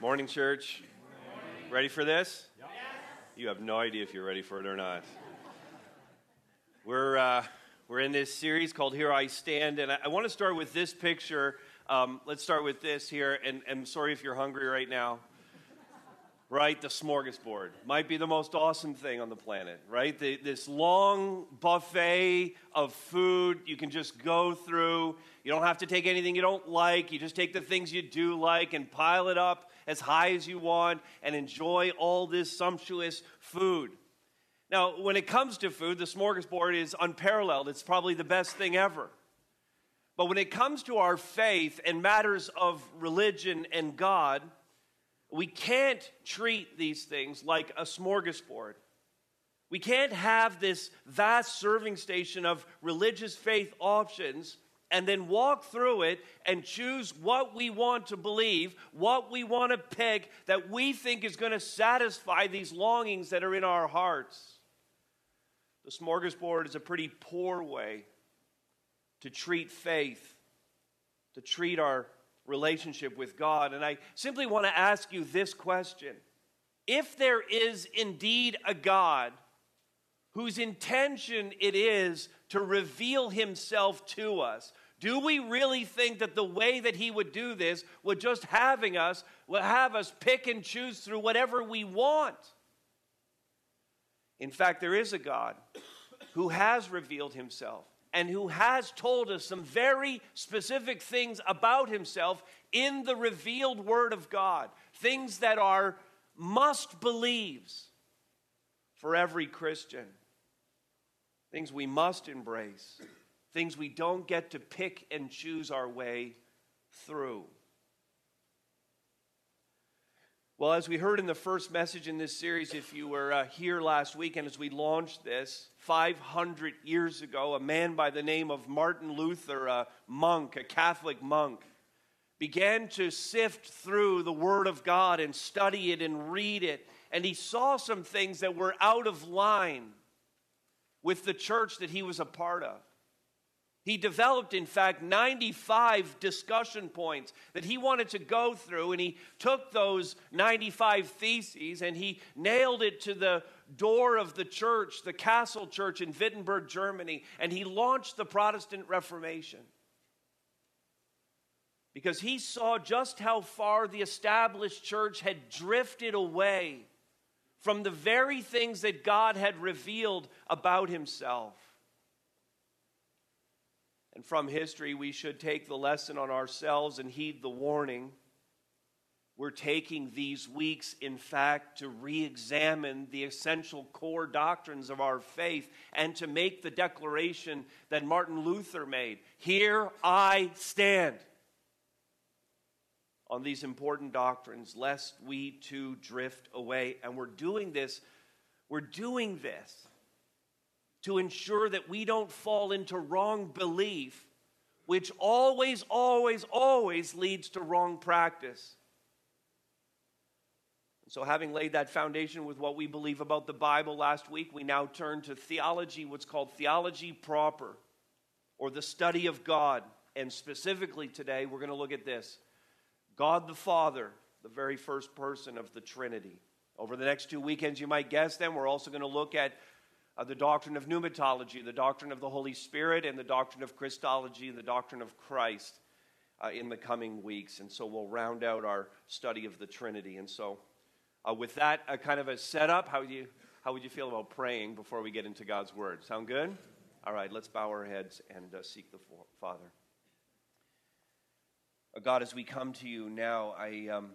Morning, church. Ready for this? You have no idea if you're ready for it or not. We're, uh, we're in this series called Here I Stand, and I, I want to start with this picture. Um, let's start with this here, and I'm sorry if you're hungry right now. Right, the smorgasbord might be the most awesome thing on the planet, right? The, this long buffet of food you can just go through. You don't have to take anything you don't like. You just take the things you do like and pile it up as high as you want and enjoy all this sumptuous food. Now, when it comes to food, the smorgasbord is unparalleled. It's probably the best thing ever. But when it comes to our faith and matters of religion and God, we can't treat these things like a smorgasbord. We can't have this vast serving station of religious faith options and then walk through it and choose what we want to believe, what we want to pick that we think is going to satisfy these longings that are in our hearts. The smorgasbord is a pretty poor way to treat faith, to treat our relationship with God. And I simply want to ask you this question If there is indeed a God, whose intention it is to reveal himself to us, do we really think that the way that he would do this would just having us, would have us pick and choose through whatever we want? In fact, there is a God who has revealed himself and who has told us some very specific things about himself in the revealed word of God, things that are must believes for every Christian, things we must embrace things we don't get to pick and choose our way through. Well, as we heard in the first message in this series, if you were uh, here last week and as we launched this, 500 years ago, a man by the name of Martin Luther, a monk, a Catholic monk, began to sift through the Word of God and study it and read it. And he saw some things that were out of line with the church that he was a part of. He developed, in fact, 95 discussion points that he wanted to go through, and he took those 95 theses and he nailed it to the door of the church, the Castle Church in Wittenberg, Germany, and he launched the Protestant Reformation. Because he saw just how far the established church had drifted away from the very things that God had revealed about himself. And from history, we should take the lesson on ourselves and heed the warning. We're taking these weeks, in fact, to re examine the essential core doctrines of our faith and to make the declaration that Martin Luther made Here I stand on these important doctrines, lest we too drift away. And we're doing this, we're doing this to ensure that we don't fall into wrong belief, which always, always, always leads to wrong practice. So, having laid that foundation with what we believe about the Bible last week, we now turn to theology, what's called theology proper, or the study of God. And specifically today, we're going to look at this God the Father, the very first person of the Trinity. Over the next two weekends, you might guess them, we're also going to look at uh, the doctrine of pneumatology, the doctrine of the Holy Spirit, and the doctrine of Christology, the doctrine of Christ uh, in the coming weeks. And so we'll round out our study of the Trinity. And so, uh, with that uh, kind of a setup, how, you, how would you feel about praying before we get into God's Word? Sound good? All right, let's bow our heads and uh, seek the Father. Uh, God, as we come to you now, I. Um,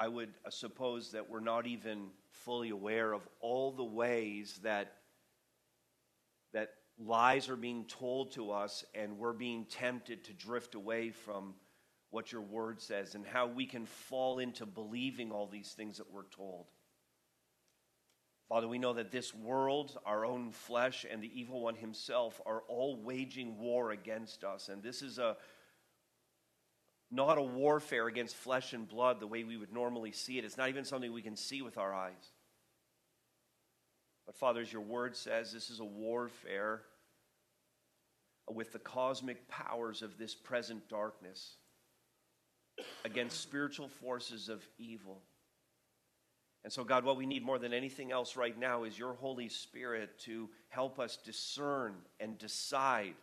I would suppose that we're not even fully aware of all the ways that, that lies are being told to us and we're being tempted to drift away from what your word says and how we can fall into believing all these things that we're told. Father, we know that this world, our own flesh, and the evil one himself are all waging war against us. And this is a not a warfare against flesh and blood the way we would normally see it. It's not even something we can see with our eyes. But, Father, as your word says, this is a warfare with the cosmic powers of this present darkness. against spiritual forces of evil. And so, God, what we need more than anything else right now is your Holy Spirit to help us discern and decide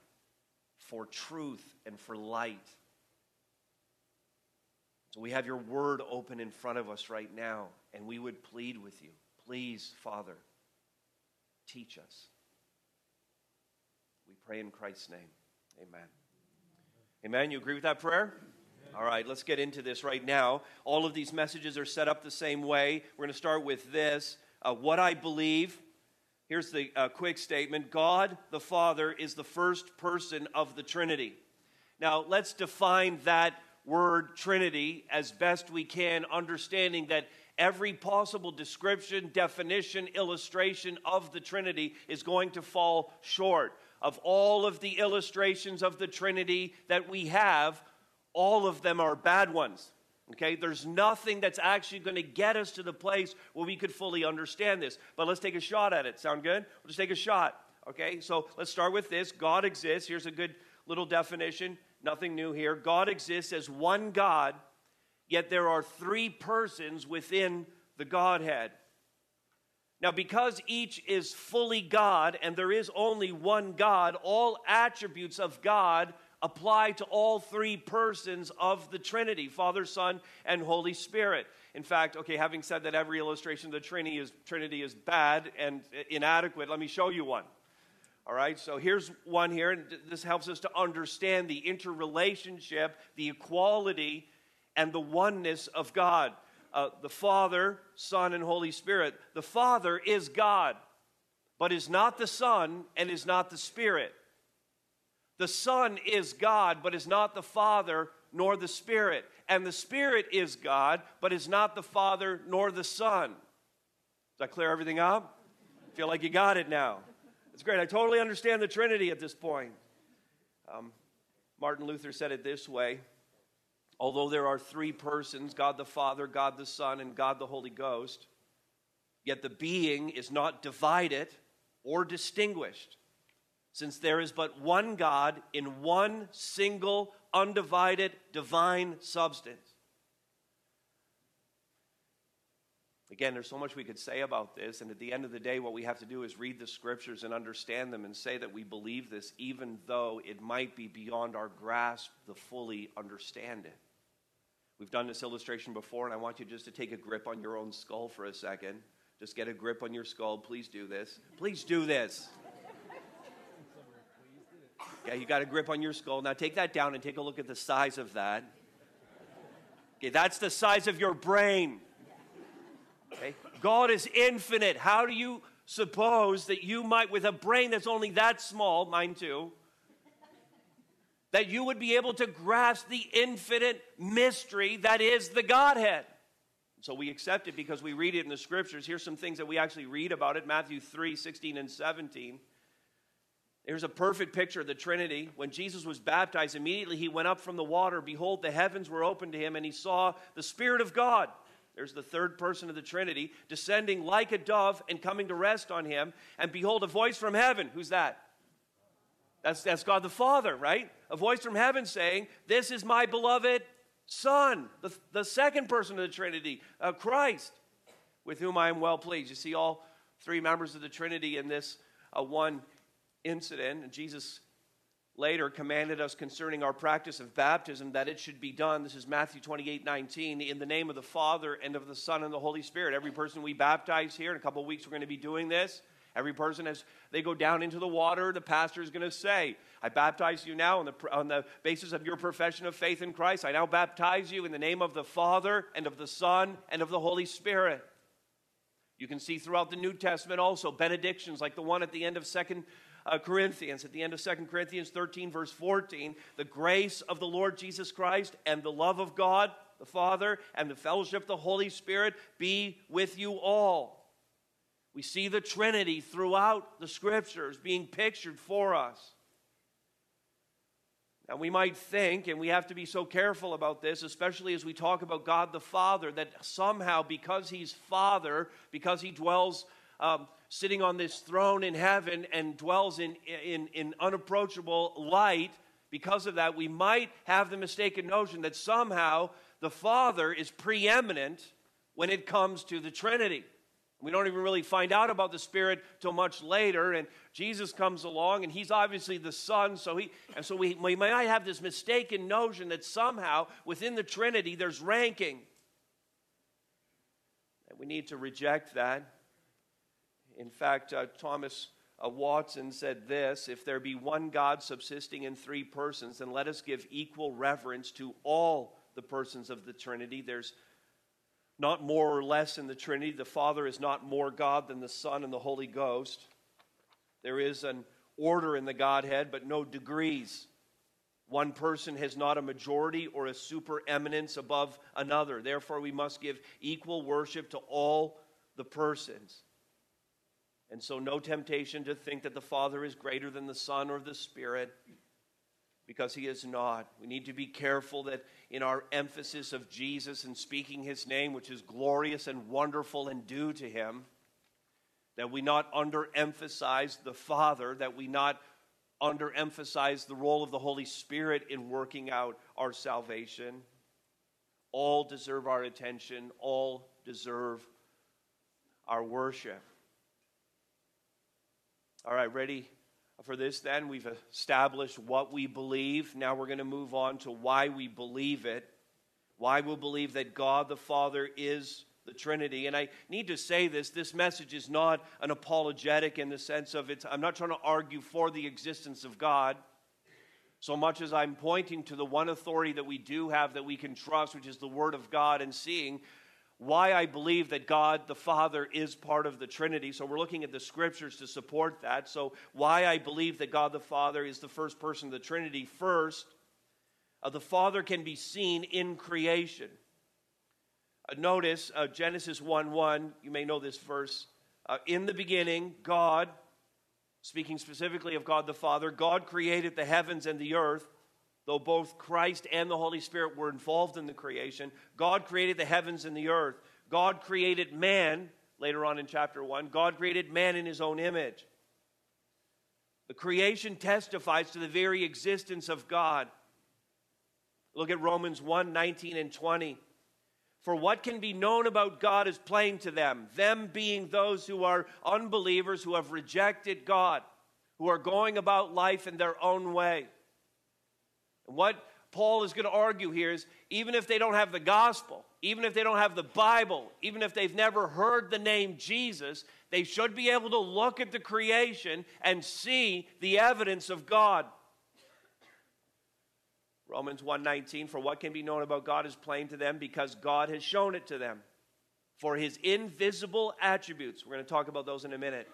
for truth and for light. So, we have your word open in front of us right now, and we would plead with you. Please, Father, teach us. We pray in Christ's name. Amen. Amen. You agree with that prayer? All right, let's get into this right now. All of these messages are set up the same way. We're going to start with this uh, What I believe. Here's the uh, quick statement God the Father is the first person of the Trinity. Now, let's define that word Trinity as best we can, understanding that every possible description, definition, illustration of the Trinity is going to fall short. Of all of the illustrations of the Trinity that we have, all of them are bad ones. Okay, there's nothing that's actually going to get us to the place where we could fully understand this. But let's take a shot at it. Sound good? We'll just take a shot. Okay, so let's start with this God exists. Here's a good little definition. Nothing new here. God exists as one God, yet there are three persons within the Godhead. Now, because each is fully God and there is only one God, all attributes of God apply to all three persons of the Trinity Father, Son, and Holy Spirit. In fact, okay, having said that every illustration of the Trinity is, Trinity is bad and inadequate, let me show you one. All right, so here's one here, and this helps us to understand the interrelationship, the equality, and the oneness of God. Uh, the Father, Son, and Holy Spirit. The Father is God, but is not the Son and is not the Spirit. The Son is God, but is not the Father nor the Spirit. And the Spirit is God, but is not the Father nor the Son. Does that clear everything up? Feel like you got it now. It's great. I totally understand the Trinity at this point. Um, Martin Luther said it this way Although there are three persons God the Father, God the Son, and God the Holy Ghost, yet the being is not divided or distinguished since there is but one God in one single, undivided, divine substance. Again, there's so much we could say about this, and at the end of the day, what we have to do is read the scriptures and understand them and say that we believe this, even though it might be beyond our grasp to fully understand it. We've done this illustration before, and I want you just to take a grip on your own skull for a second. Just get a grip on your skull. Please do this. Please do this. Yeah, you got a grip on your skull. Now take that down and take a look at the size of that. Okay, that's the size of your brain. Okay? God is infinite. How do you suppose that you might, with a brain that's only that small, mine too, that you would be able to grasp the infinite mystery that is the Godhead? So we accept it because we read it in the scriptures. Here's some things that we actually read about it Matthew 3 16 and 17. There's a perfect picture of the Trinity. When Jesus was baptized, immediately he went up from the water. Behold, the heavens were opened to him, and he saw the Spirit of God. There's the third person of the Trinity, descending like a dove and coming to rest on him. And behold, a voice from heaven. Who's that? That's, that's God the Father, right? A voice from heaven saying, This is my beloved Son, the, the second person of the Trinity, uh, Christ, with whom I am well pleased. You see all three members of the Trinity in this uh, one incident, and Jesus later commanded us concerning our practice of baptism that it should be done. This is Matthew 28 19, in the name of the Father and of the Son and the Holy Spirit. Every person we baptize here, in a couple of weeks, we're going to be doing this. Every person, as they go down into the water, the pastor is going to say, I baptize you now on the, on the basis of your profession of faith in Christ. I now baptize you in the name of the Father and of the Son and of the Holy Spirit. You can see throughout the New Testament also benedictions like the one at the end of Second uh, Corinthians, at the end of Second Corinthians 13, verse 14, the grace of the Lord Jesus Christ and the love of God the Father and the fellowship of the Holy Spirit be with you all. We see the Trinity throughout the scriptures being pictured for us. Now, we might think, and we have to be so careful about this, especially as we talk about God the Father, that somehow because He's Father, because He dwells um, sitting on this throne in heaven and dwells in, in, in unapproachable light, because of that, we might have the mistaken notion that somehow the Father is preeminent when it comes to the Trinity. We don't even really find out about the Spirit till much later, and Jesus comes along, and he's obviously the Son. So he, and so we, we might have this mistaken notion that somehow within the Trinity there's ranking, and we need to reject that. In fact, uh, Thomas uh, Watson said this: "If there be one God subsisting in three persons, then let us give equal reverence to all the persons of the Trinity." There's not more or less in the Trinity. The Father is not more God than the Son and the Holy Ghost. There is an order in the Godhead, but no degrees. One person has not a majority or a supereminence above another. Therefore, we must give equal worship to all the persons. And so, no temptation to think that the Father is greater than the Son or the Spirit because he is not. We need to be careful that in our emphasis of Jesus and speaking his name, which is glorious and wonderful and due to him, that we not underemphasize the Father, that we not underemphasize the role of the Holy Spirit in working out our salvation. All deserve our attention, all deserve our worship. All right, ready for this then. We've established what we believe. Now we're going to move on to why we believe it. Why we believe that God the Father is the Trinity. And I need to say this this message is not an apologetic in the sense of it's, I'm not trying to argue for the existence of God so much as I'm pointing to the one authority that we do have that we can trust, which is the Word of God, and seeing why I believe that God the Father is part of the Trinity. So we're looking at the scriptures to support that. So, why I believe that God the Father is the first person of the Trinity. First, uh, the Father can be seen in creation. Uh, notice uh, Genesis 1 1, you may know this verse. Uh, in the beginning, God, speaking specifically of God the Father, God created the heavens and the earth though both Christ and the Holy Spirit were involved in the creation, God created the heavens and the earth. God created man, later on in chapter 1, God created man in his own image. The creation testifies to the very existence of God. Look at Romans 1 19 and 20. For what can be known about God is plain to them, them being those who are unbelievers, who have rejected God, who are going about life in their own way. And what Paul is going to argue here is even if they don't have the gospel, even if they don't have the Bible, even if they've never heard the name Jesus, they should be able to look at the creation and see the evidence of God. Romans 1:19 for what can be known about God is plain to them because God has shown it to them. For his invisible attributes, we're going to talk about those in a minute.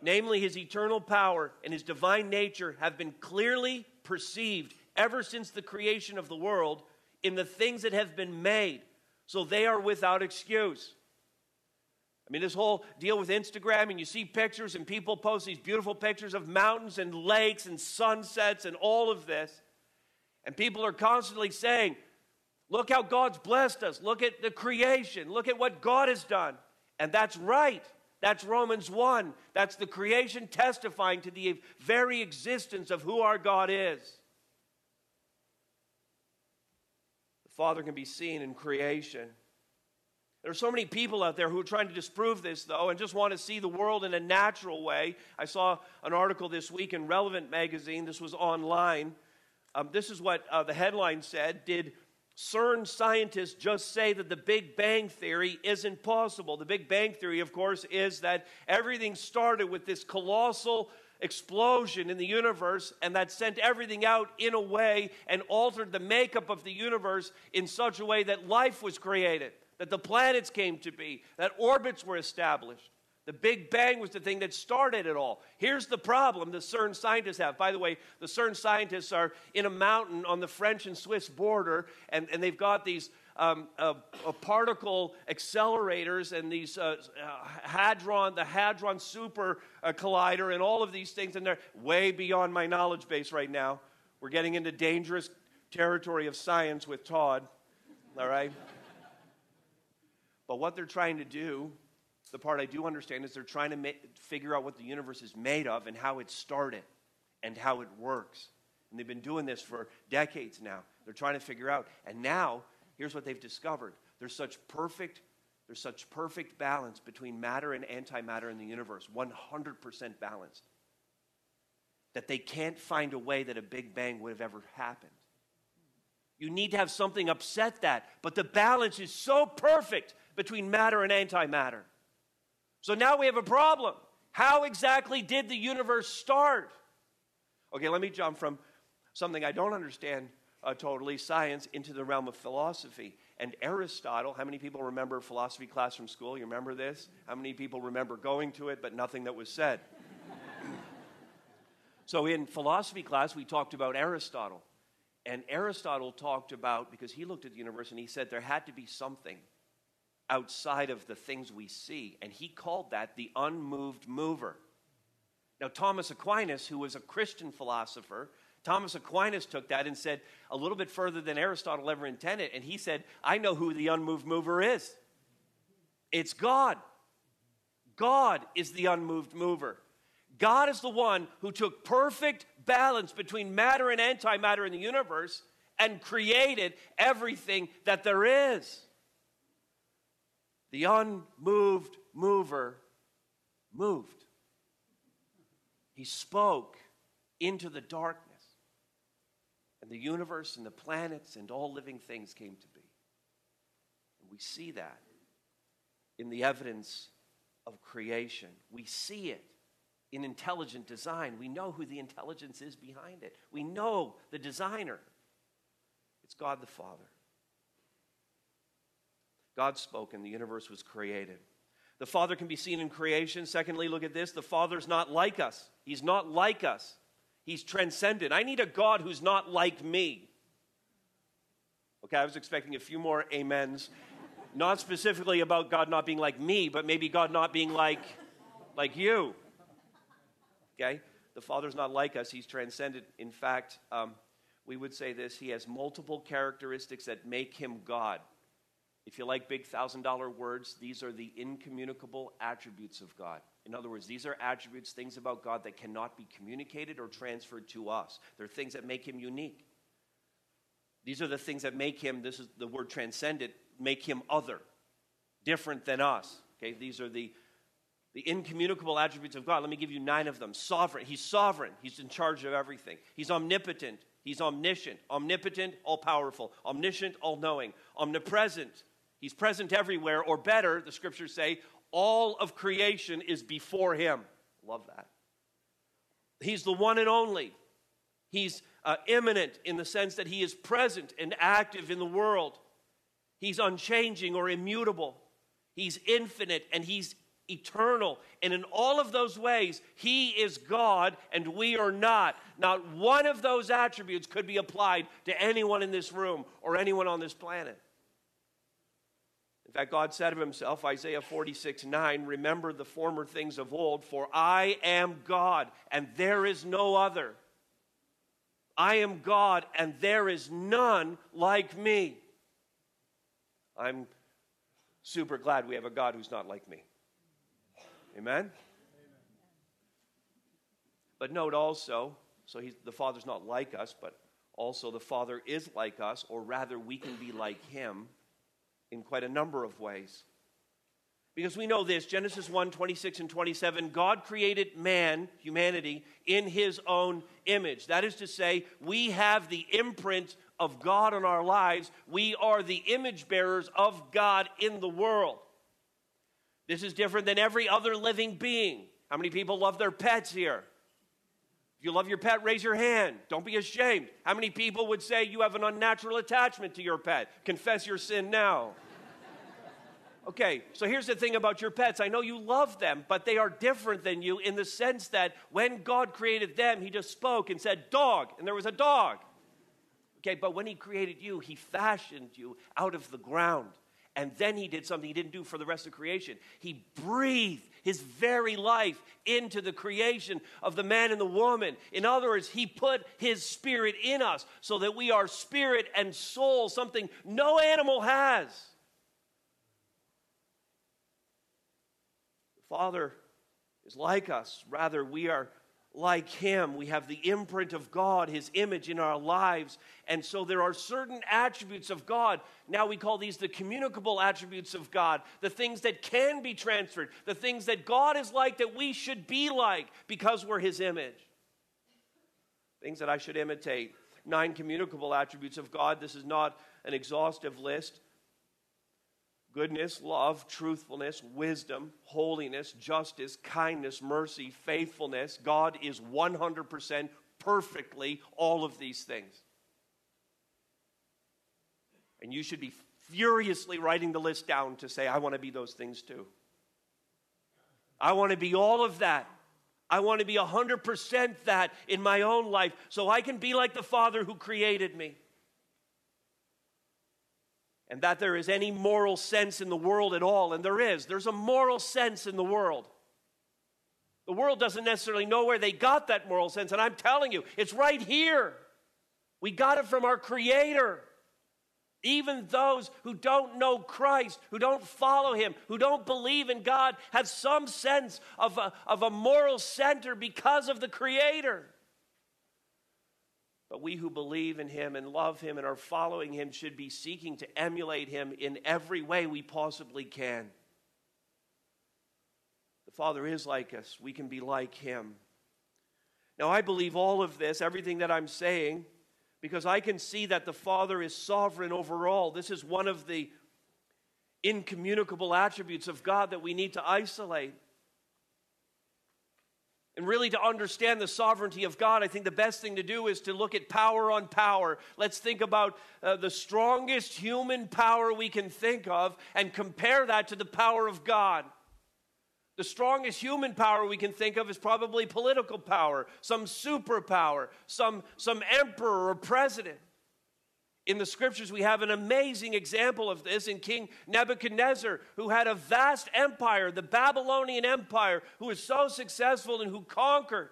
Namely his eternal power and his divine nature have been clearly perceived ever since the creation of the world in the things that have been made. So they are without excuse. I mean, this whole deal with Instagram, and you see pictures, and people post these beautiful pictures of mountains and lakes and sunsets and all of this. And people are constantly saying, Look how God's blessed us. Look at the creation. Look at what God has done. And that's right. That's Romans 1. That's the creation testifying to the very existence of who our God is. Father can be seen in creation. There are so many people out there who are trying to disprove this, though, and just want to see the world in a natural way. I saw an article this week in Relevant magazine. This was online. Um, this is what uh, the headline said Did CERN scientists just say that the Big Bang Theory isn't possible? The Big Bang Theory, of course, is that everything started with this colossal explosion in the universe, and that sent everything out in a way and altered the makeup of the universe in such a way that life was created, that the planets came to be, that orbits were established. The Big Bang was the thing that started it all. Here's the problem the CERN scientists have. By the way, the CERN scientists are in a mountain on the French and Swiss border, and, and they've got these um, particle accelerators and these uh, uh hadron, the hadron super uh, collider, and all of these things, and they're way beyond my knowledge base right now. We're getting into dangerous territory of science with Todd, all right? but what they're trying to do, the part I do understand, is they're trying to figure out what the universe is made of and how it started and how it works. And they've been doing this for decades now. They're trying to figure out. And now Here's what they've discovered there's such perfect there's such perfect balance between matter and antimatter in the universe, 100% balanced, that they can't find a way that a Big Bang would have ever happened. You need to have something upset that, but the balance is so perfect between matter and antimatter. So now we have a problem. How exactly did the universe start? Okay, let me jump from something I don't understand uh, totally, science, into the realm of philosophy. And Aristotle, how many people remember philosophy class from school? You remember this? How many people remember going to it but nothing that was said? so in philosophy class, we talked about Aristotle. And Aristotle talked about, because he looked at the universe and he said there had to be something outside of the things we see. And he called that the unmoved mover. Now, Thomas Aquinas, who was a Christian philosopher, Thomas Aquinas took that and said a little bit further than Aristotle ever intended. And he said, I know who the unmoved mover is. It's God. God is the unmoved mover. God is the one who took perfect balance between matter and antimatter in the universe and created everything that there is. The unmoved mover moved. He spoke into the darkness, and the universe and the planets and all living things came to be. And we see that in the evidence of creation. We see it in intelligent design. We know who the intelligence is behind it, we know the designer. It's God the Father. God spoke and the universe was created. The Father can be seen in creation. Secondly, look at this the Father's not like us. He's not like us, He's transcendent. I need a God who's not like me. Okay, I was expecting a few more amens. Not specifically about God not being like me, but maybe God not being like, like you. Okay? The Father's not like us, He's transcendent. In fact, um, we would say this He has multiple characteristics that make Him God. If you like big thousand dollar words, these are the incommunicable attributes of God. In other words, these are attributes, things about God that cannot be communicated or transferred to us. They're things that make him unique. These are the things that make him, this is the word transcendent, make him other, different than us. Okay, these are the, the incommunicable attributes of God. Let me give you nine of them. Sovereign, he's sovereign, he's in charge of everything. He's omnipotent, he's omniscient, omnipotent, all powerful, omniscient, all knowing, omnipresent, He's present everywhere, or better, the scriptures say, all of creation is before him. Love that. He's the one and only. He's uh, immanent in the sense that he is present and active in the world. He's unchanging or immutable. He's infinite and he's eternal. And in all of those ways, he is God and we are not. Not one of those attributes could be applied to anyone in this room or anyone on this planet. In fact, God said of himself, Isaiah 46 9, Remember the former things of old, for I am God, and there is no other. I am God, and there is none like me. I'm super glad we have a God who's not like me. Amen? But note also, so the Father's not like us, but also the Father is like us, or rather, we can be like Him in quite a number of ways. Because we know this Genesis 1 26 and 27, God created man, humanity, in his own image. That is to say, we have the imprint of God on our lives. We are the image bearers of God in the world. This is different than every other living being. How many people love their pets here? If you love your pet, raise your hand. Don't be ashamed. How many people would say you have an unnatural attachment to your pet? Confess your sin now. Okay, so here's the thing about your pets. I know you love them, but they are different than you in the sense that when God created them, He just spoke and said, dog, and there was a dog. Okay, but when He created you, He fashioned you out of the ground. And then He did something He didn't do for the rest of creation. He breathed His very life into the creation of the man and the woman. In other words, He put His spirit in us so that we are spirit and soul, something no animal has. Father is like us. Rather, we are like Him. We have the imprint of God, His image in our lives. And so there are certain attributes of God. Now we call these the communicable attributes of God, the things that can be transferred, the things that God is like that we should be like because we're His image. Things that I should imitate. Nine communicable attributes of God. This is not an exhaustive list goodness, love, truthfulness, wisdom, holiness, justice, kindness, mercy, faithfulness. God is 100% perfectly all of these things. And you should be furiously writing the list down to say, I want to be those things too. I want to be all of that. I want to be 100% that in my own life so I can be like the Father who created me and that there is any moral sense in the world at all. And there is. There's a moral sense in the world. The world doesn't necessarily know where they got that moral sense. And I'm telling you, it's right here. We got it from our Creator. Even those who don't know Christ, who don't follow Him, who don't believe in God, have some sense of a, of a moral center because of the Creator. But we who believe in him and love him and are following him should be seeking to emulate him in every way we possibly can. The Father is like us, we can be like him. Now, I believe all of this, everything that I'm saying, because I can see that the Father is sovereign over all. This is one of the incommunicable attributes of God that we need to isolate. And really, to understand the sovereignty of God, I think the best thing to do is to look at power on power. Let's think about uh, the strongest human power we can think of and compare that to the power of God. The strongest human power we can think of is probably political power, some superpower, some, some emperor or president. In the scriptures, we have an amazing example of this in King Nebuchadnezzar, who had a vast empire, the Babylonian Empire, who was so successful and who conquered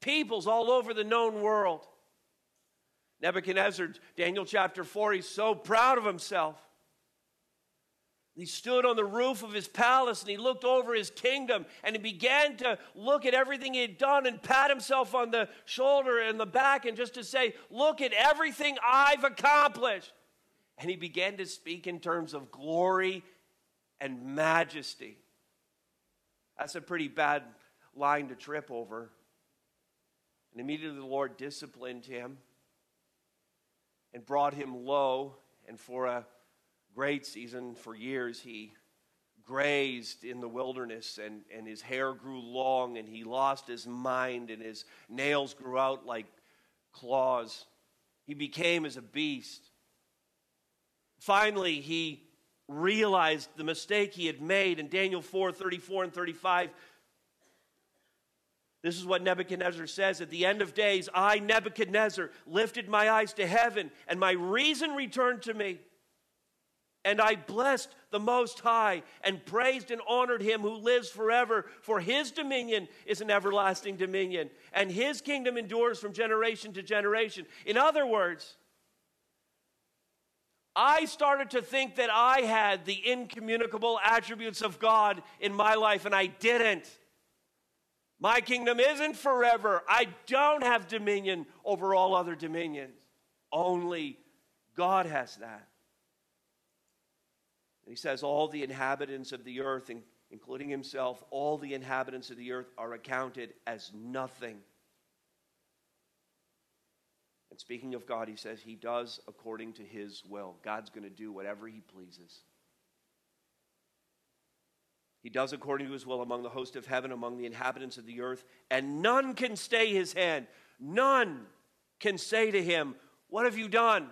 peoples all over the known world. Nebuchadnezzar, Daniel chapter 4, he's so proud of himself. He stood on the roof of his palace and he looked over his kingdom and he began to look at everything he had done and pat himself on the shoulder and the back and just to say, Look at everything I've accomplished. And he began to speak in terms of glory and majesty. That's a pretty bad line to trip over. And immediately the Lord disciplined him and brought him low, and for a great season for years. He grazed in the wilderness and, and his hair grew long and he lost his mind and his nails grew out like claws. He became as a beast. Finally, he realized the mistake he had made in Daniel 4 34 and 35. This is what Nebuchadnezzar says At the end of days, I, Nebuchadnezzar, lifted my eyes to heaven, and my reason returned to me. And I blessed the Most High and praised and honored him who lives forever, for his dominion is an everlasting dominion, and his kingdom endures from generation to generation. In other words, I started to think that I had the incommunicable attributes of God in my life, and I didn't. My kingdom isn't forever. I don't have dominion over all other dominions. Only God has that. And he says, All the inhabitants of the earth, including himself, all the inhabitants of the earth are accounted as nothing. And speaking of God, he says, He does according to His will. God's going to do whatever He pleases. He does according to His will among the host of heaven, among the inhabitants of the earth, and none can stay His hand. None can say to Him, What have you done?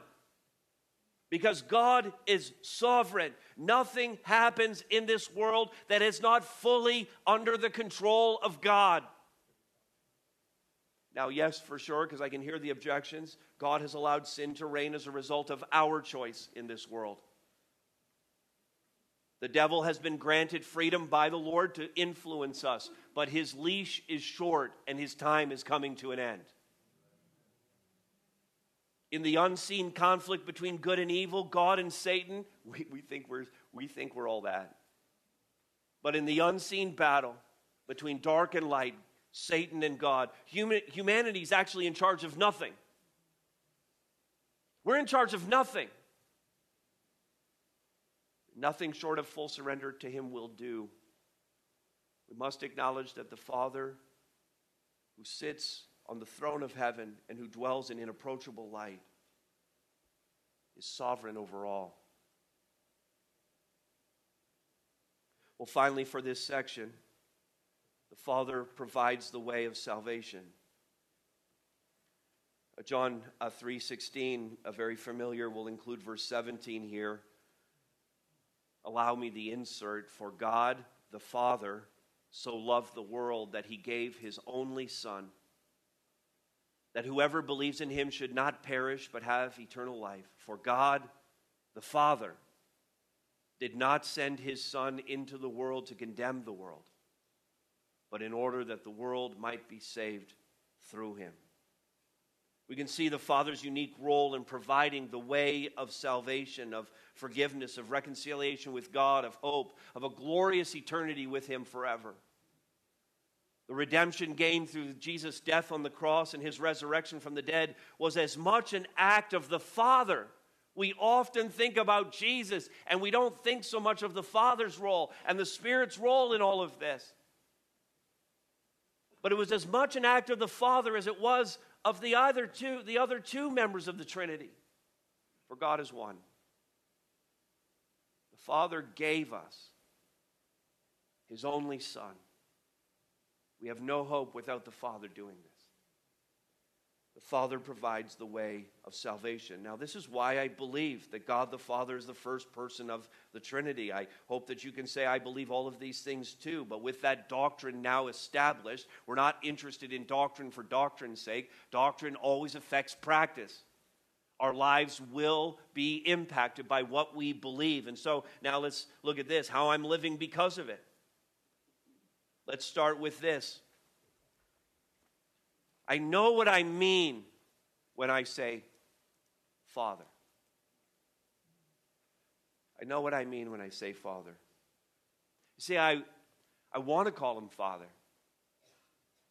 Because God is sovereign. Nothing happens in this world that is not fully under the control of God. Now, yes, for sure, because I can hear the objections, God has allowed sin to reign as a result of our choice in this world. The devil has been granted freedom by the Lord to influence us, but his leash is short and his time is coming to an end in the unseen conflict between good and evil, God and Satan, we, we, think we're, we think we're all that. But in the unseen battle between dark and light, Satan and God. Human, humanity is actually in charge of nothing. We're in charge of nothing. Nothing short of full surrender to Him will do. We must acknowledge that the Father who sits on the throne of heaven and who dwells in inapproachable light is sovereign over all. Well, finally, for this section, the Father provides the way of salvation. Uh, John uh, 3:16, a very familiar, will include verse 17 here. Allow me the insert for God the Father so loved the world that he gave his only son that whoever believes in him should not perish but have eternal life. For God the Father did not send his Son into the world to condemn the world, but in order that the world might be saved through him. We can see the Father's unique role in providing the way of salvation, of forgiveness, of reconciliation with God, of hope, of a glorious eternity with Him forever. The redemption gained through Jesus' death on the cross and His resurrection from the dead was as much an act of the Father we often think about Jesus and we don't think so much of the Father's role and the Spirit's role in all of this. But it was as much an act of the Father as it was of the other two, the other two members of the Trinity. For God is one. The Father gave us his only Son. We have no hope without the Father doing this. The Father provides the way of salvation. Now, this is why I believe that God the Father is the first person of the Trinity. I hope that you can say, I believe all of these things too. But with that doctrine now established, we're not interested in doctrine for doctrine's sake. Doctrine always affects practice. Our lives will be impacted by what we believe. And so now let's look at this how I'm living because of it. Let's start with this I know what I mean when I say Father. I know what I mean when I say Father. You see, I, I want to call him Father.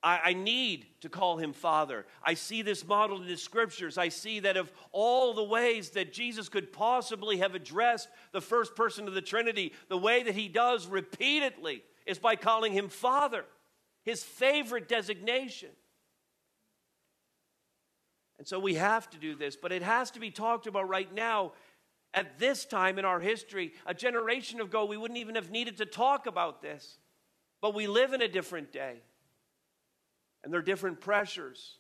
I, I need to call him Father. I see this modeled in the scriptures. I see that of all the ways that Jesus could possibly have addressed the first person of the Trinity, the way that he does repeatedly is by calling him Father, his favorite designation. And so we have to do this, but it has to be talked about right now. At this time in our history, a generation ago, we wouldn't even have needed to talk about this. But we live in a different day, and there are different pressures.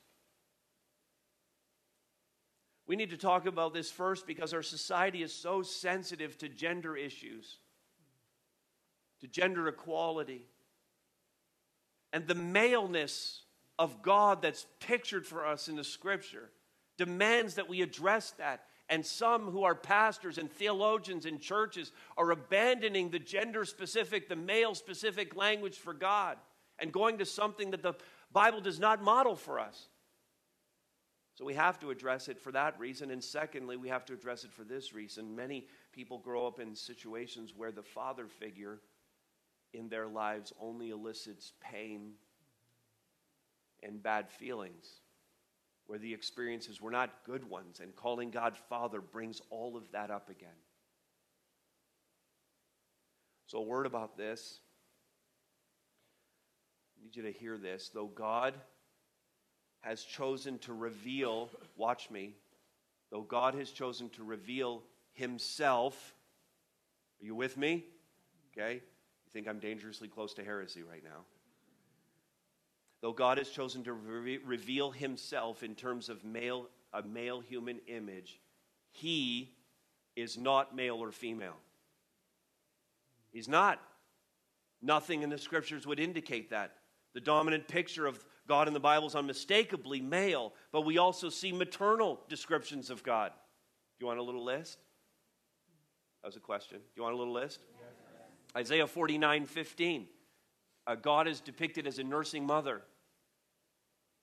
We need to talk about this first because our society is so sensitive to gender issues, to gender equality, and the maleness of God that's pictured for us in the scripture demands that we address that. And some who are pastors and theologians in churches are abandoning the gender specific, the male specific language for God and going to something that the Bible does not model for us. So we have to address it for that reason. And secondly, we have to address it for this reason. Many people grow up in situations where the father figure in their lives only elicits pain and bad feelings, where the experiences were not good ones, and calling God Father brings all of that up again. So, a word about this. I need you to hear this. Though God has chosen to reveal, watch me, though God has chosen to reveal Himself, are you with me? Okay? Think I'm dangerously close to heresy right now? Though God has chosen to re- reveal himself in terms of male, a male human image, he is not male or female. He's not. Nothing in the scriptures would indicate that. The dominant picture of God in the Bible is unmistakably male, but we also see maternal descriptions of God. Do you want a little list? That was a question. Do you want a little list? Isaiah 49 15. Uh, God is depicted as a nursing mother.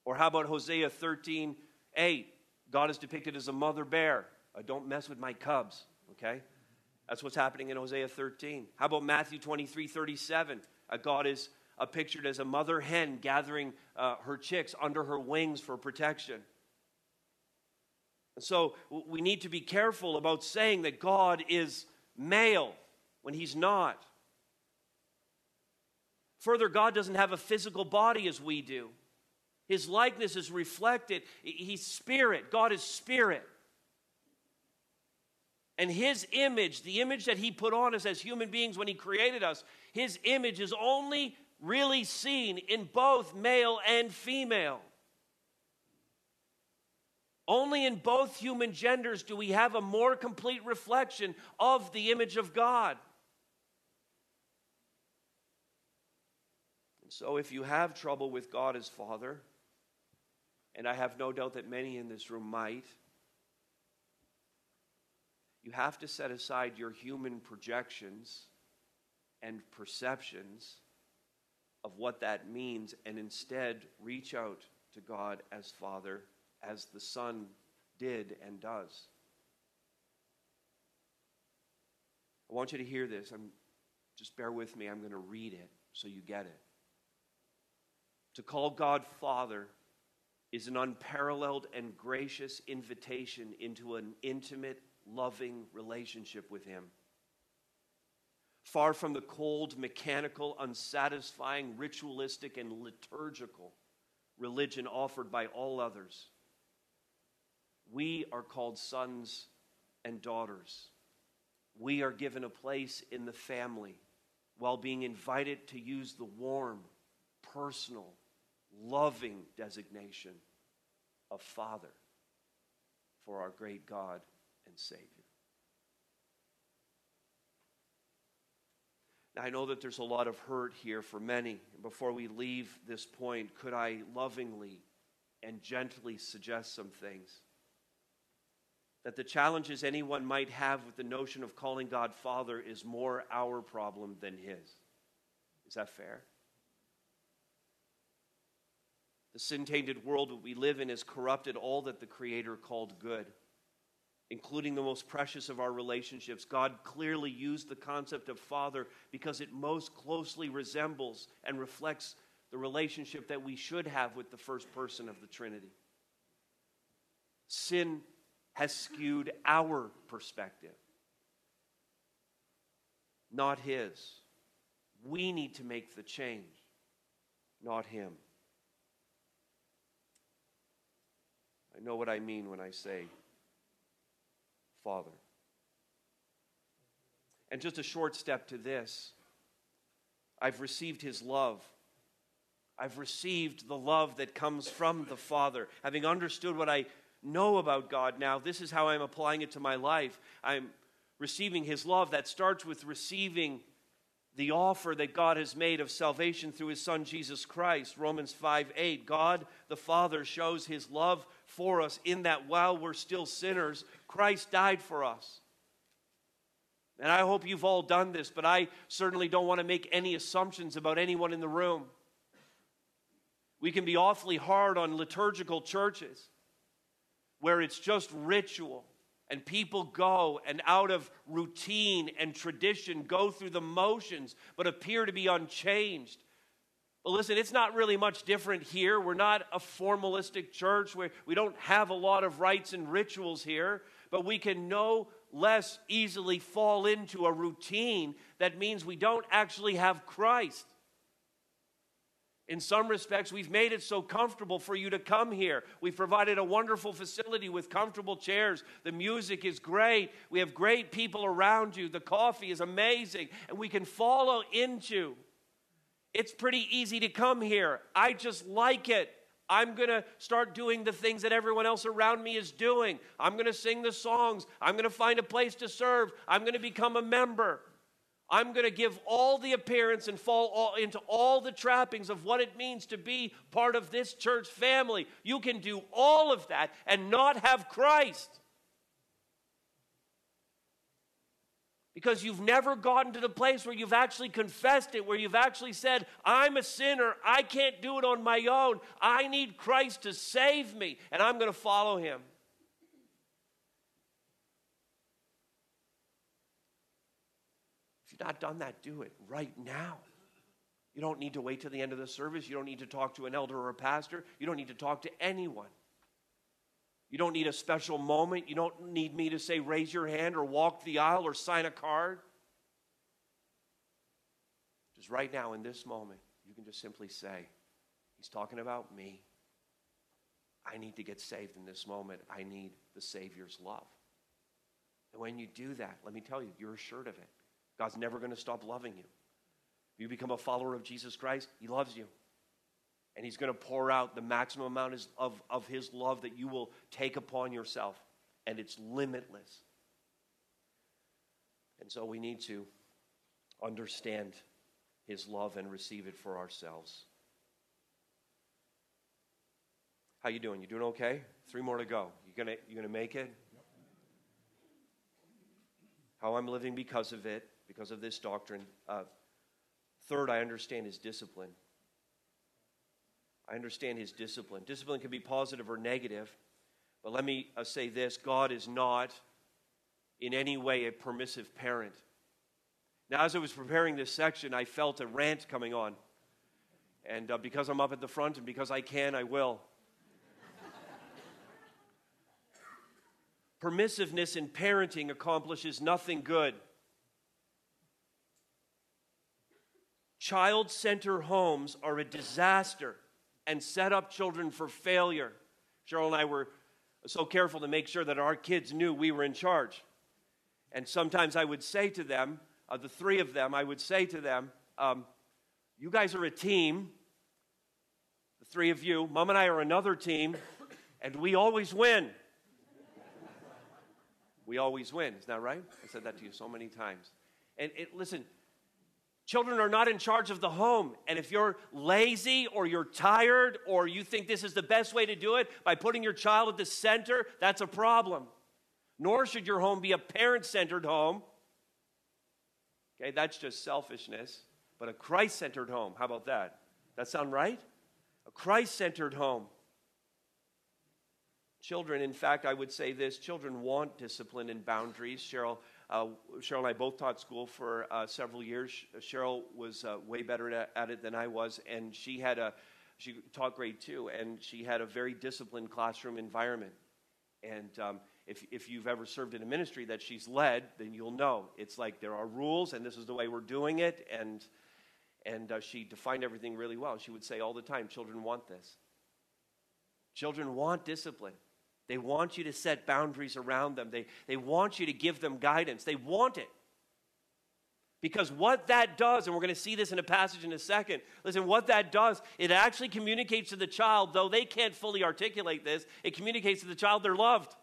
Or how about Hosea 13 8? God is depicted as a mother bear. Uh, don't mess with my cubs, okay? That's what's happening in Hosea 13. How about Matthew 23 37? Uh, God is uh, pictured as a mother hen gathering uh, her chicks under her wings for protection. And so we need to be careful about saying that God is male when he's not. Further, God doesn't have a physical body as we do. His likeness is reflected. He's spirit. God is spirit. And his image, the image that he put on us as human beings when he created us, his image is only really seen in both male and female. Only in both human genders do we have a more complete reflection of the image of God. So, if you have trouble with God as Father, and I have no doubt that many in this room might, you have to set aside your human projections and perceptions of what that means and instead reach out to God as Father, as the Son did and does. I want you to hear this. I'm, just bear with me. I'm going to read it so you get it. To call God Father is an unparalleled and gracious invitation into an intimate, loving relationship with Him. Far from the cold, mechanical, unsatisfying, ritualistic, and liturgical religion offered by all others, we are called sons and daughters. We are given a place in the family while being invited to use the warm, personal, loving designation of Father for our great God and Savior. Now, I know that there's a lot of hurt here for many. Before we leave this point, could I lovingly and gently suggest some things? That the challenges anyone might have with the notion of calling God Father is more our problem than His. Is that fair? The sin tainted world that we live in has corrupted all that the Creator called good, including the most precious of our relationships. God clearly used the concept of Father because it most closely resembles and reflects the relationship that we should have with the first person of the Trinity. Sin has skewed our perspective, not His. We need to make the change, not Him. Know what I mean when I say Father. And just a short step to this I've received His love. I've received the love that comes from the Father. Having understood what I know about God now, this is how I'm applying it to my life. I'm receiving His love. That starts with receiving the offer that God has made of salvation through his son Jesus Christ. Romans 5 8. God the Father shows his love for us in that while we're still sinners, Christ died for us. And I hope you've all done this, but I certainly don't want to make any assumptions about anyone in the room. We can be awfully hard on liturgical churches where it's just ritual and people go and out of routine and tradition go through the motions but appear to be unchanged. But listen, it's not really much different here. We're not a formalistic church where we don't have a lot of rites and rituals here, but we can no less easily fall into a routine that means we don't actually have Christ. In some respects, we've made it so comfortable for you to come here. We've provided a wonderful facility with comfortable chairs. The music is great. We have great people around you. The coffee is amazing. And we can follow into. It's pretty easy to come here. I just like it. I'm going to start doing the things that everyone else around me is doing. I'm going to sing the songs. I'm going to find a place to serve. I'm going to become a member. I'm going to give all the appearance and fall all, into all the trappings of what it means to be part of this church family. You can do all of that and not have Christ. Because you've never gotten to the place where you've actually confessed it, where you've actually said, I'm a sinner. I can't do it on my own. I need Christ to save me, and I'm going to follow him. If you've not done that, do it right now. You don't need to wait till the end of the service. You don't need to talk to an elder or a pastor. You don't need to talk to anyone. You don't need a special moment. You don't need me to say, raise your hand or walk the aisle or sign a card. Just right now, in this moment, you can just simply say, He's talking about me. I need to get saved in this moment. I need the Savior's love. And when you do that, let me tell you, you're assured of it. God's never going to stop loving you. If you become a follower of Jesus Christ, He loves you. And He's going to pour out the maximum amount of, of His love that you will take upon yourself. And it's limitless. And so we need to understand His love and receive it for ourselves. How you doing? You doing okay? Three more to go. You gonna you gonna make it? How I'm living because of it, because of this doctrine. Uh, third, I understand his discipline. I understand his discipline. Discipline can be positive or negative, but let me uh, say this God is not in any way a permissive parent. Now, as I was preparing this section, I felt a rant coming on. And uh, because I'm up at the front and because I can, I will. Permissiveness in parenting accomplishes nothing good. Child center homes are a disaster and set up children for failure. Cheryl and I were so careful to make sure that our kids knew we were in charge. And sometimes I would say to them, uh, the three of them, I would say to them, um, You guys are a team, the three of you. Mom and I are another team, and we always win we always win. Isn't that right? I said that to you so many times. And it, listen, children are not in charge of the home. And if you're lazy or you're tired or you think this is the best way to do it by putting your child at the center, that's a problem. Nor should your home be a parent centered home. Okay, that's just selfishness. But a Christ centered home, how about that? That sound right? A Christ centered home. Children, in fact, I would say this children want discipline and boundaries. Cheryl, uh, Cheryl and I both taught school for uh, several years. Cheryl was uh, way better at, it than I was, and she had a she taught grade two, and she had a very disciplined classroom environment. And um, if, if you've ever served in a ministry that she's led, then you'll know it's like there are rules, and this is the way we're doing it. And and uh, she defined everything really well. She would say all the time, "Children want this. Children want discipline." They want you to set boundaries around them. They, they want you to give them guidance. They want it. Because what that does, and we're going to see this in a passage in a second, listen, what that does, it actually communicates to the child, though they can't fully articulate this, it communicates to the child they're loved.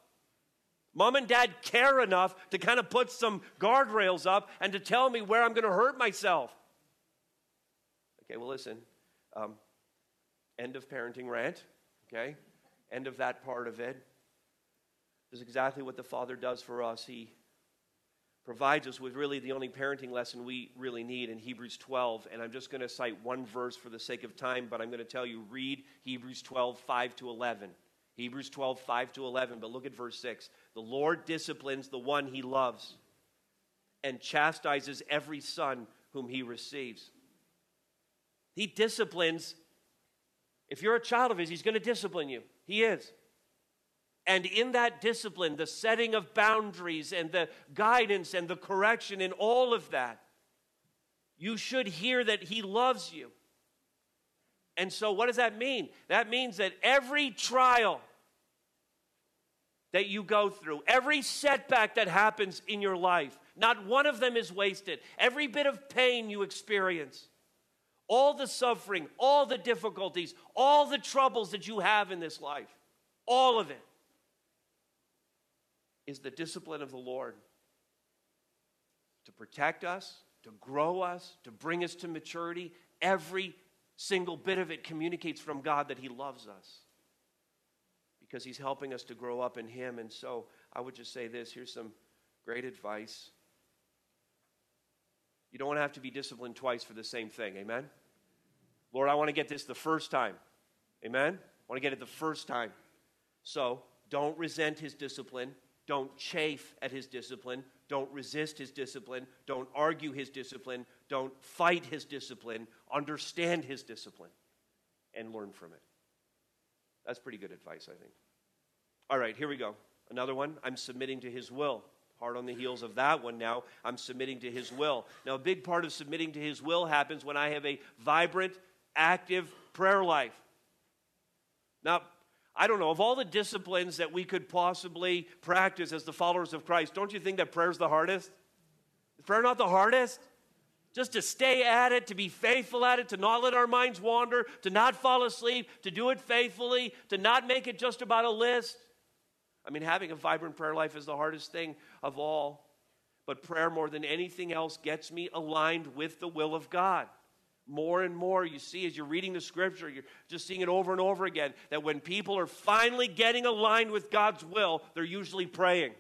Mom and dad care enough to kind of put some guardrails up and to tell me where I'm going to hurt myself. Okay, well, listen, um, end of parenting rant, okay? End of that part of it. Is exactly what the Father does for us. He provides us with really the only parenting lesson we really need in Hebrews 12. And I'm just going to cite one verse for the sake of time, but I'm going to tell you read Hebrews 12, 5 to 11. Hebrews 12, 5 to 11. But look at verse 6. The Lord disciplines the one he loves and chastises every son whom he receives. He disciplines. If you're a child of his, he's going to discipline you. He is. And in that discipline, the setting of boundaries and the guidance and the correction and all of that, you should hear that He loves you. And so, what does that mean? That means that every trial that you go through, every setback that happens in your life, not one of them is wasted. Every bit of pain you experience, all the suffering, all the difficulties, all the troubles that you have in this life, all of it is the discipline of the Lord to protect us, to grow us, to bring us to maturity. Every single bit of it communicates from God that He loves us because He's helping us to grow up in Him. And so I would just say this here's some great advice. You don't have to be disciplined twice for the same thing. Amen? Lord, I want to get this the first time. Amen? I want to get it the first time. So don't resent His discipline. Don't chafe at his discipline. Don't resist his discipline. Don't argue his discipline. Don't fight his discipline. Understand his discipline and learn from it. That's pretty good advice, I think. All right, here we go. Another one. I'm submitting to his will. Hard on the heels of that one now. I'm submitting to his will. Now, a big part of submitting to his will happens when I have a vibrant, active prayer life. Now, I don't know, of all the disciplines that we could possibly practice as the followers of Christ, don't you think that prayer is the hardest? Is prayer not the hardest? Just to stay at it, to be faithful at it, to not let our minds wander, to not fall asleep, to do it faithfully, to not make it just about a list. I mean, having a vibrant prayer life is the hardest thing of all. But prayer, more than anything else, gets me aligned with the will of God more and more you see as you're reading the scripture, you're just seeing it over and over again that when people are finally getting aligned with God's will, they're usually praying.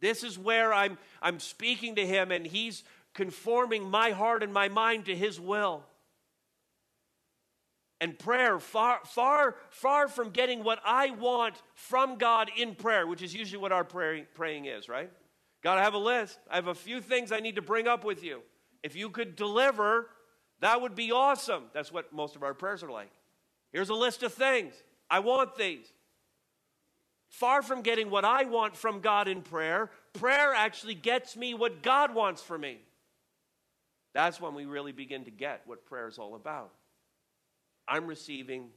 This is where I'm, I'm speaking to Him and He's conforming my heart and my mind to His will. And prayer, far, far, far from getting what I want from God in prayer, which is usually what our praying, praying is, right? God, I have a list. I have a few things I need to bring up with you. If you could deliver, that would be awesome. That's what most of our prayers are like. Here's a list of things. I want these. Far from getting what I want from God in prayer, prayer actually gets me what God wants for me. That's when we really begin to get what prayer is all about. I'm receiving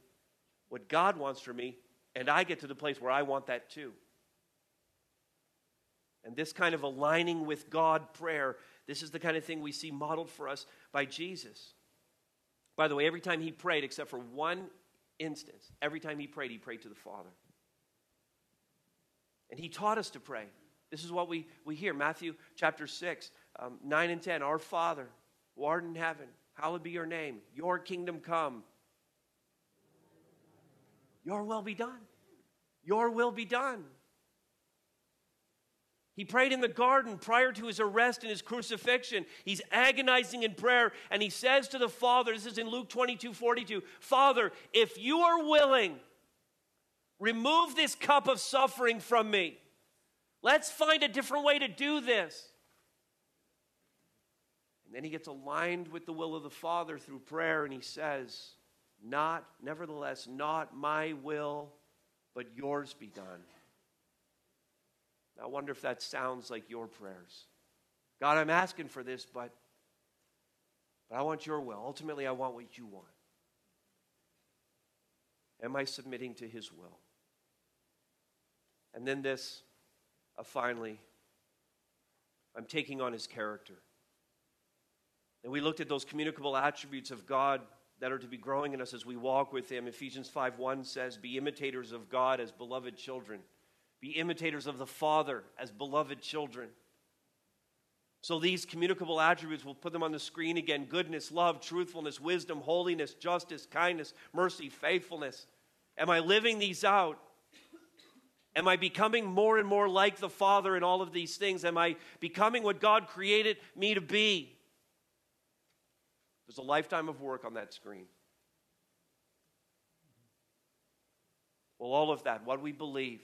what God wants for me, and I get to the place where I want that too. And this kind of aligning with God prayer this is the kind of thing we see modeled for us by Jesus. By the way, every time he prayed, except for one instance, every time he prayed, he prayed to the Father. And he taught us to pray. This is what we, we hear Matthew chapter 6, um, 9 and 10. Our Father, who art in heaven, hallowed be your name. Your kingdom come. Your will be done. Your will be done. He prayed in the garden prior to his arrest and his crucifixion. He's agonizing in prayer, and he says to the Father, this is in Luke 22 42, Father, if you are willing, remove this cup of suffering from me. Let's find a different way to do this. And then he gets aligned with the will of the Father through prayer, and he says, Not, nevertheless, not my will, but yours be done. I wonder if that sounds like your prayers. God, I'm asking for this, but, but I want your will. Ultimately, I want what you want. Am I submitting to his will? And then this, uh, finally, I'm taking on his character. And we looked at those communicable attributes of God that are to be growing in us as we walk with him. Ephesians 5 1 says, Be imitators of God as beloved children be imitators of the Father as beloved children. So, these communicable attributes, we'll put them on the screen again goodness, love, truthfulness, wisdom, holiness, justice, kindness, mercy, faithfulness. Am I living these out? Am I becoming more and more like the Father in all of these things? Am I becoming what God created me to be? There's a lifetime of work on that screen. Well, all of that, what we believe,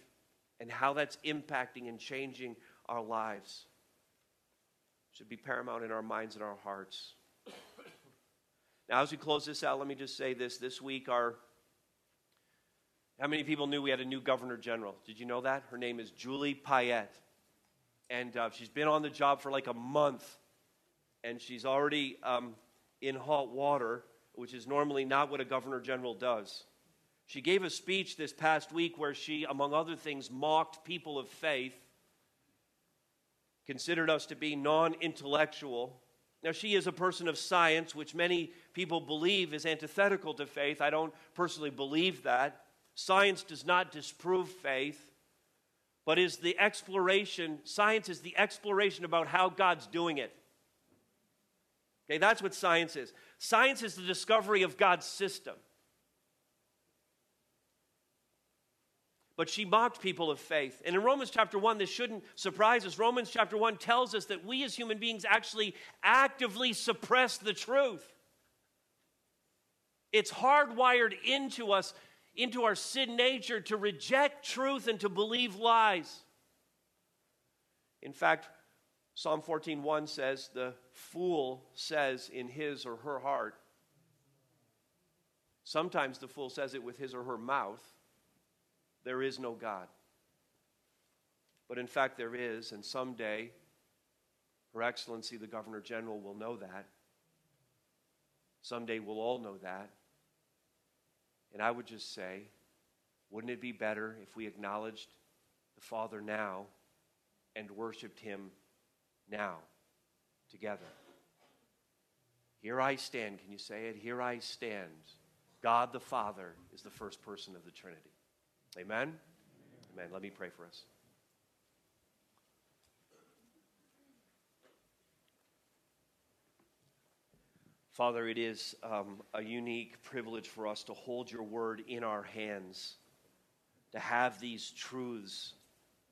and how that's impacting and changing our lives should be paramount in our minds and our hearts. Now, as we close this out, let me just say this. This week, our how many people knew we had a new governor general? Did you know that? Her name is Julie Payette. And uh, she's been on the job for like a month. And she's already um, in hot water, which is normally not what a governor general does. She gave a speech this past week where she, among other things, mocked people of faith, considered us to be non intellectual. Now, she is a person of science, which many people believe is antithetical to faith. I don't personally believe that. Science does not disprove faith, but is the exploration, science is the exploration about how God's doing it. Okay, that's what science is. Science is the discovery of God's system. But she mocked people of faith. And in Romans chapter 1, this shouldn't surprise us. Romans chapter 1 tells us that we as human beings actually actively suppress the truth. It's hardwired into us into our sin nature to reject truth and to believe lies. In fact, Psalm 14:1 says the fool says in his or her heart Sometimes the fool says it with his or her mouth, there is no God. But in fact there is and someday her excellency the governor general will know that. Someday we'll all know that. And I would just say, wouldn't it be better if we acknowledged the Father now and worshiped Him now together? Here I stand. Can you say it? Here I stand. God the Father is the first person of the Trinity. Amen? Amen. Let me pray for us. Father, it is um, a unique privilege for us to hold your word in our hands, to have these truths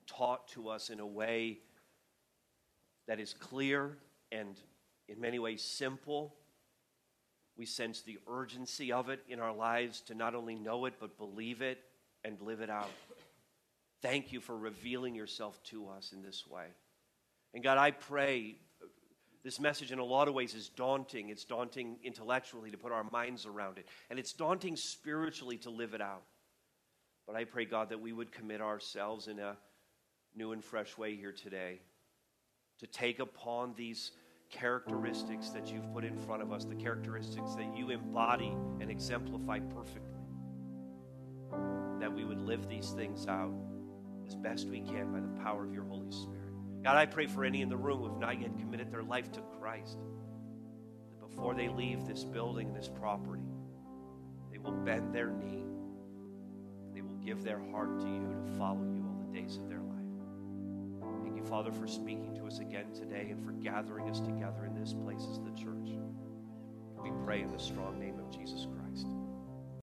taught to us in a way that is clear and in many ways simple. We sense the urgency of it in our lives to not only know it, but believe it and live it out. Thank you for revealing yourself to us in this way. And God, I pray this message, in a lot of ways, is daunting. It's daunting intellectually to put our minds around it, and it's daunting spiritually to live it out. But I pray, God, that we would commit ourselves in a new and fresh way here today to take upon these characteristics that you've put in front of us, the characteristics that you embody and exemplify perfectly. That we would live these things out as best we can by the power of your Holy Spirit. God, I pray for any in the room who have not yet committed their life to Christ, that before they leave this building, this property, they will bend their knee, they will give their heart to you to follow you all the days of their life. Thank you, Father, for speaking to us again today and for gathering us together in this place as the church. We pray in the strong name of Jesus Christ.